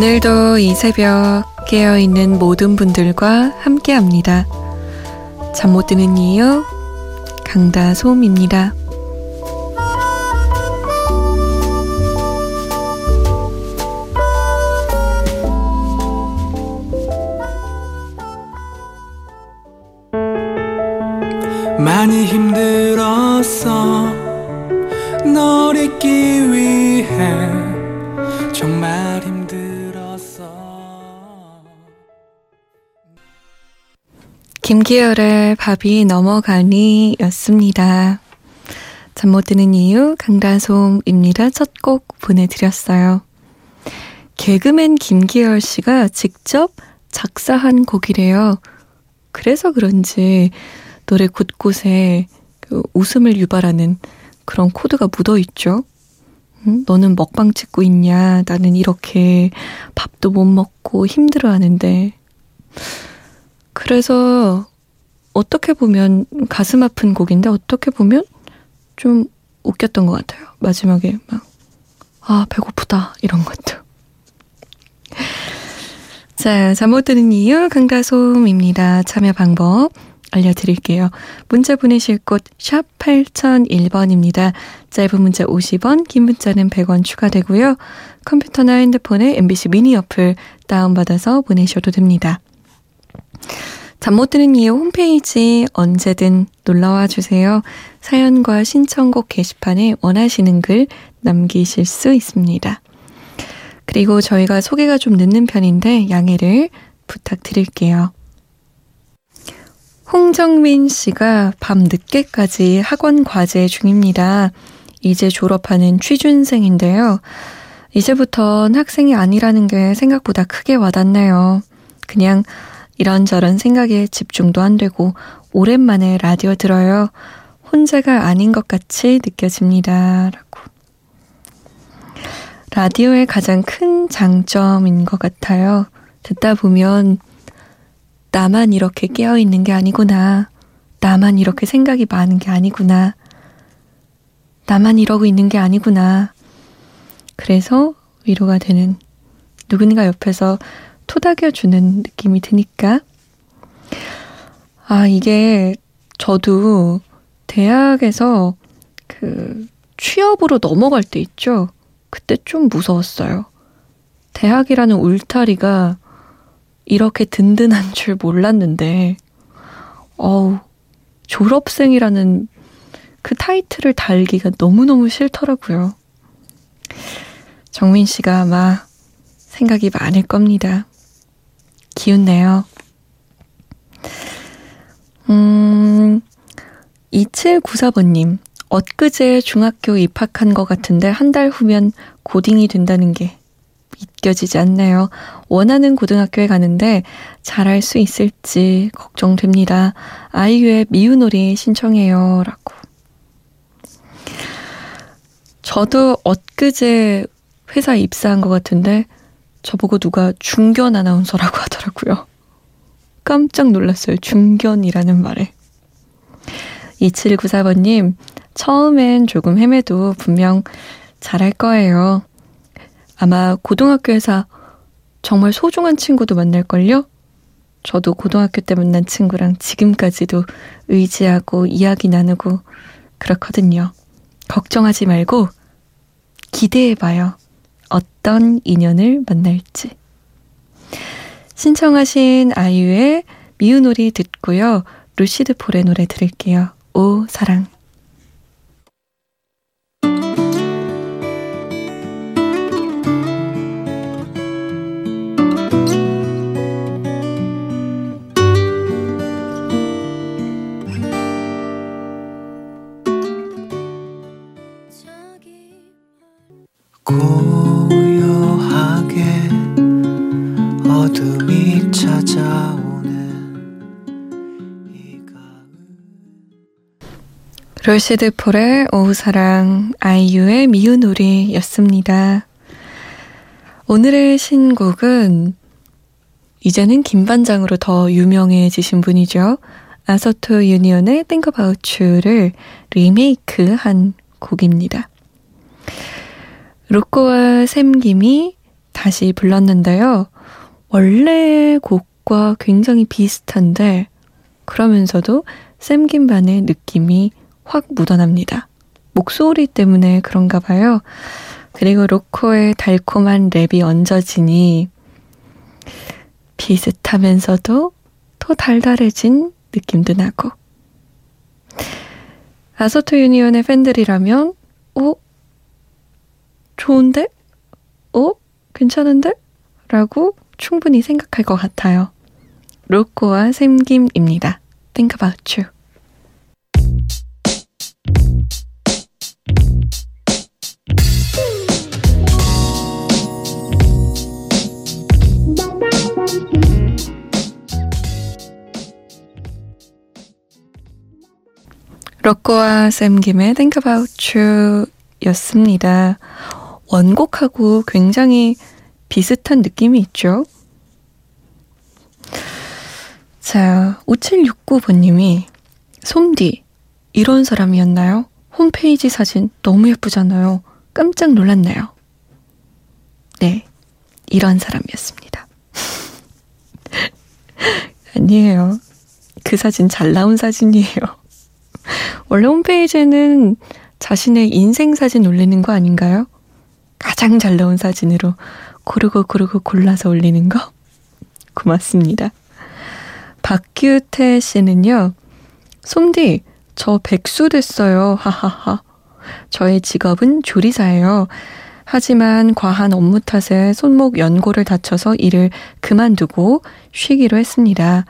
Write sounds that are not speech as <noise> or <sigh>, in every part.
오늘도 이 새벽 깨어있는 모든 분들과 함께 합니다. 잠 못 드는 이유, 강다솜입니다. 많이 힘들 김기열의 밥이 넘어가니 였습니다. 잠 못 드는 이유 강다솜입니다. 첫 곡 보내드렸어요. 개그맨 김기열 씨가 직접 작사한 곡이래요. 그래서 그런지 노래 곳곳에 그 웃음을 유발하는 그런 코드가 묻어 있죠. 응? 너는 먹방 찍고 있냐? 나는 이렇게 밥도 못 먹고 힘들어 하는데. 그래서 어떻게 보면 가슴 아픈 곡인데 어떻게 보면 좀 웃겼던 것 같아요. 마지막에 막, 아, 배고프다. 이런 것도. <laughs> 자, 잠 못 드는 이유 강다솜입니다. 참여 방법. 알려드릴게요. 문자 보내실 곳 샵 8001번입니다. 짧은 문자 50원, 긴 문자는 100원 추가되고요. 컴퓨터나 핸드폰에 MBC 미니 어플 다운받아서 보내셔도 됩니다. 잠 못 드는 이유 홈페이지 언제든 놀러와 주세요. 사연과 신청곡 게시판에 원하시는 글 남기실 수 있습니다. 그리고 저희가 소개가 좀 늦는 편인데 양해를 부탁드릴게요. 홍정민 씨가 밤 늦게까지 학원 과제 중입니다. 이제 졸업하는 취준생인데요. 이제부턴 학생이 아니라는 게 생각보다 크게 와닿네요. 그냥 이런저런 생각에 집중도 안 되고 오랜만에 라디오 들어요. 혼자가 아닌 것 같이 느껴집니다. 라고. 라디오의 가장 큰 장점인 것 같아요. 듣다 보면 나만 이렇게 깨어 있는 게 아니구나. 나만 이렇게 생각이 많은 게 아니구나. 나만 이러고 있는 게 아니구나. 그래서 위로가 되는 누군가 옆에서 토닥여주는 느낌이 드니까. 아, 이게 저도 대학에서 그 취업으로 넘어갈 때 있죠. 그때 좀 무서웠어요. 대학이라는 울타리가 이렇게 든든한 줄 몰랐는데, 어우, 졸업생이라는 그 타이틀을 달기가 너무너무 싫더라고요. 정민 씨가 아마 생각이 많을 겁니다. 기운내요. 음, 2794번님, 엊그제 중학교 입학한 것 같은데 한 달 후면 고딩이 된다는 게 믿겨지지 않네요. 원하는 고등학교에 가는데 잘할 수 있을지 걱정됩니다. 아이유의 미우놀이 신청해요. 라고. 저도 엊그제 회사 입사한 것 같은데 저보고 누가 중견 아나운서라고 <laughs> 하더라고요. 깜짝 놀랐어요. 중견이라는 말에. 2794번님, 처음엔 조금 헤매도 분명 잘할 거예요. 아마 고등학교에서 정말 소중한 친구도 만날걸요? 저도 고등학교 때 만난 친구랑 지금까지도 의지하고 이야기 나누고 그렇거든요. 걱정하지 말고 기대해봐요. 어떤 인연을 만날지. 신청하신 아이유의 미우놀이 듣고요. 루시드 폴의 노래 들을게요. 오, 사랑. 롤시드 폴의 오후사랑, 아이유의 미우놀이였습니다. 오늘의 신곡은 이제는 김반장으로 더 유명해지신 분이죠. 아서토 유니온의 Think About You를 리메이크한 곡입니다. 로꼬와 샘김이 다시 불렀는데요. 원래 곡과 굉장히 비슷한데 그러면서도 샘김반의 느낌이 확 묻어납니다. 목소리 때문에 그런가 봐요. 그리고 로코의 달콤한 랩이 얹어지니 비슷하면서도 더 달달해진 느낌도 나고 아소토 유니온의 팬들이라면 어? 좋은데? 어? 괜찮은데? 라고 충분히 생각할 것 같아요. 로코와 샘김입니다. Think about you. 로꼬와 샘김의 Think About You 였습니다. 원곡하고 굉장히 비슷한 느낌이 있죠? 자, 5769번님이 솜디, 이런 사람이었나요? 홈페이지 사진 너무 예쁘잖아요. 깜짝 놀랐네요. 네, 이런 사람이었습니다. <laughs> 아니에요. 그 사진 잘 나온 사진이에요. 원래 홈페이지에는 자신의 인생 사진 올리는 거 아닌가요? 가장 잘 나온 사진으로 고르고 고르고 골라서 올리는 거? 고맙습니다. 박규태 씨는요, 솜디, 저 백수 됐어요. 하하하. 저의 직업은 조리사예요. 하지만 과한 업무 탓에 손목 연골을 다쳐서 일을 그만두고 쉬기로 했습니다.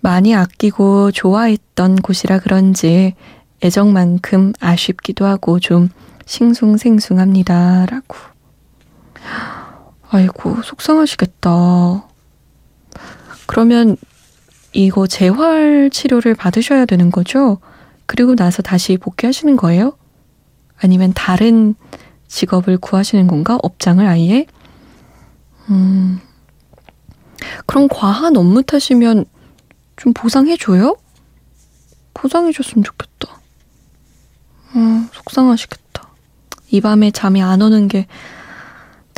많이 아끼고 좋아했던 곳이라 그런지 애정만큼 아쉽기도 하고 좀 싱숭생숭합니다. 라고. 아이고, 속상하시겠다. 그러면 이거 재활 치료를 받으셔야 되는 거죠? 그리고 나서 다시 복귀하시는 거예요? 아니면 다른 직업을 구하시는 건가? 업장을 아예? 음, 그럼 과한 업무 탓이면 좀 보상해줘요? 보상해줬으면 좋겠다. 음, 속상하시겠다. 이 밤에 잠이 안 오는 게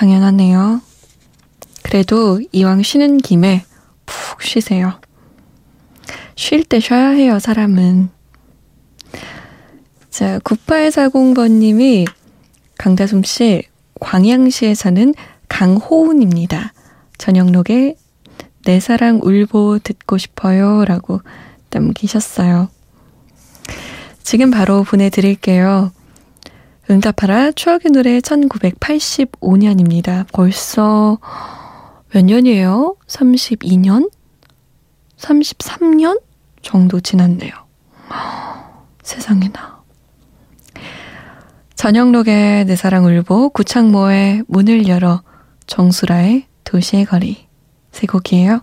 당연하네요. 그래도 이왕 쉬는 김에 푹 쉬세요. 쉴 때 쉬어야 해요, 사람은. 자, 9840번님이 강다솜 씨, 광양시에 사는 강호운입니다. 저녁록에 내 사랑 울보 듣고 싶어요. 라고 남기셨어요. 지금 바로 보내드릴게요. 응답하라 추억의 노래 1985년입니다. 벌써 몇 년이에요? 32년? 33년 정도 지났네요. 세상에나. 저녁록의 내 사랑 울보, 구창모의 문을 열어, 정수라의 도시의 거리. 세 곡이에요.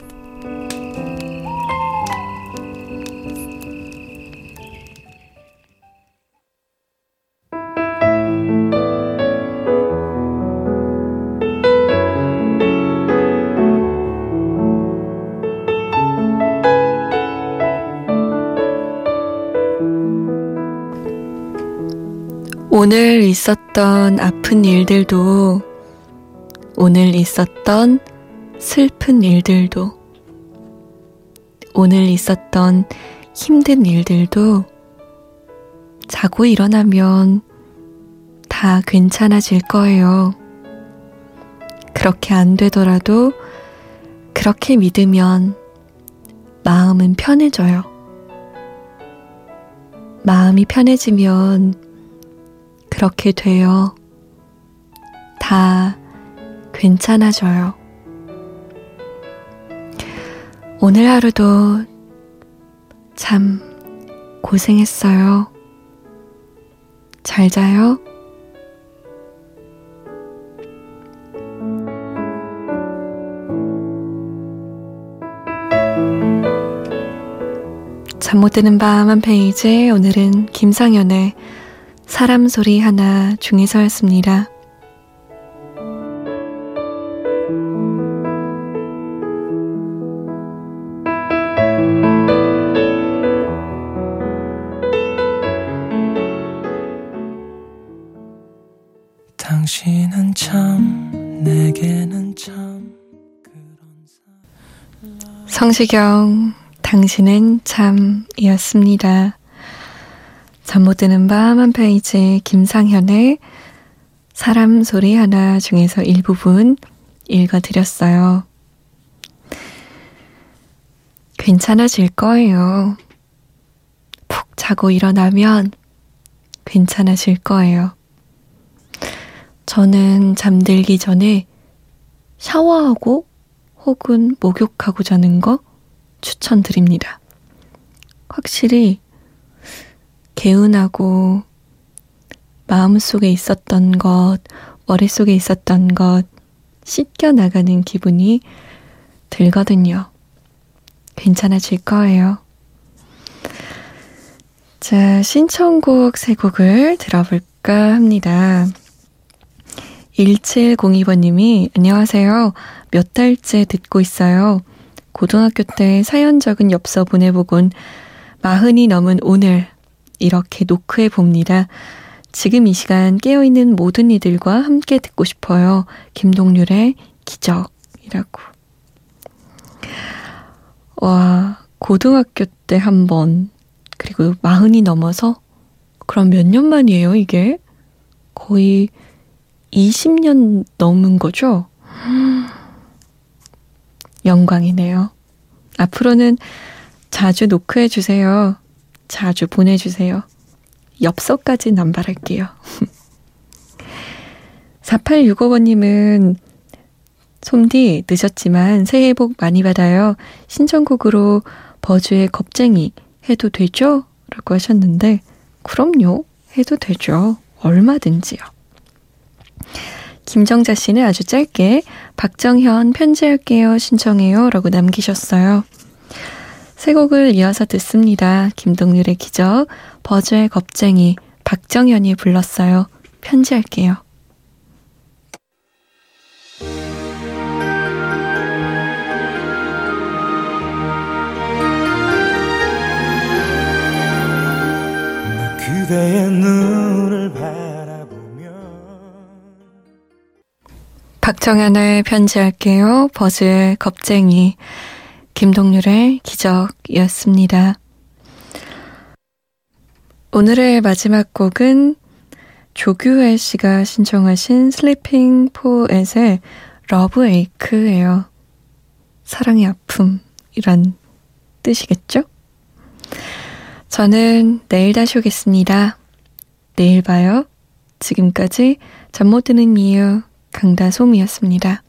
오늘 있었던 아픈 일들도 오늘 있었던 슬픈 일들도, 오늘 있었던 힘든 일들도 자고 일어나면 다 괜찮아질 거예요. 그렇게 안 되더라도 그렇게 믿으면 마음은 편해져요. 마음이 편해지면 그렇게 돼요. 다 괜찮아져요. 오늘 하루도 참 고생했어요. 잘 자요. 잠 못 드는 밤 한 페이지 오늘은 김상현의 사람 소리 하나 중에서였습니다. 당신은 참 내게는 참 성시경 당신은 참이었습니다. 잠 못 드는 밤 한 페이지 김상현의 사람 소리 하나 중에서 일부분 읽어드렸어요. 괜찮아질 거예요. 푹 자고 일어나면 괜찮아질 거예요. 저는 잠들기 전에 샤워하고 혹은 목욕하고 자는 거 추천드립니다. 확실히 개운하고 마음속에 있었던 것, 머릿속에 있었던 것 씻겨 나가는 기분이 들거든요. 괜찮아질 거예요. 자, 신청곡 세 곡을 들어볼까 합니다. 1702번님이 안녕하세요. 몇 달째 듣고 있어요. 고등학교 때 사연 적은 엽서 보내보곤 마흔이 넘은 오늘 이렇게 노크해 봅니다. 지금 이 시간 깨어있는 모든 이들과 함께 듣고 싶어요. 김동률의 기적이라고. 와, 고등학교 때 한 번, 그리고 마흔이 넘어서? 그럼 몇 년 만이에요, 이게? 거의 20년 넘은 거죠? <gasps> 영광이네요. 앞으로는 자주 노크해 주세요. 자주 보내주세요. 엽서까지 남발할게요. <laughs> 4865번님은 솜디 늦었지만 새해 복 많이 받아요. 신청곡으로 버즈의 겁쟁이 해도 되죠? 라고 하셨는데 그럼요. 해도 되죠. 얼마든지요. 김정자 씨는 아주 짧게 박정현 편지할게요 신청해요 라고 남기셨어요. 세 곡을 이어서 듣습니다. 김동률의 기적, 버즈의 겁쟁이, 박정현이 불렀어요. 편지할게요. 박정현의 편지할게요. 버즈의 겁쟁이. 김동률의 기적이었습니다. 오늘의 마지막 곡은 조규혜 씨가 신청하신 슬리핑 포엣의 Love Ache예요. 사랑의 아픔이란 뜻이겠죠? 저는 내일 다시 오겠습니다. 내일 봐요. 지금까지 잠 못 드는 이유 강다솜이었습니다.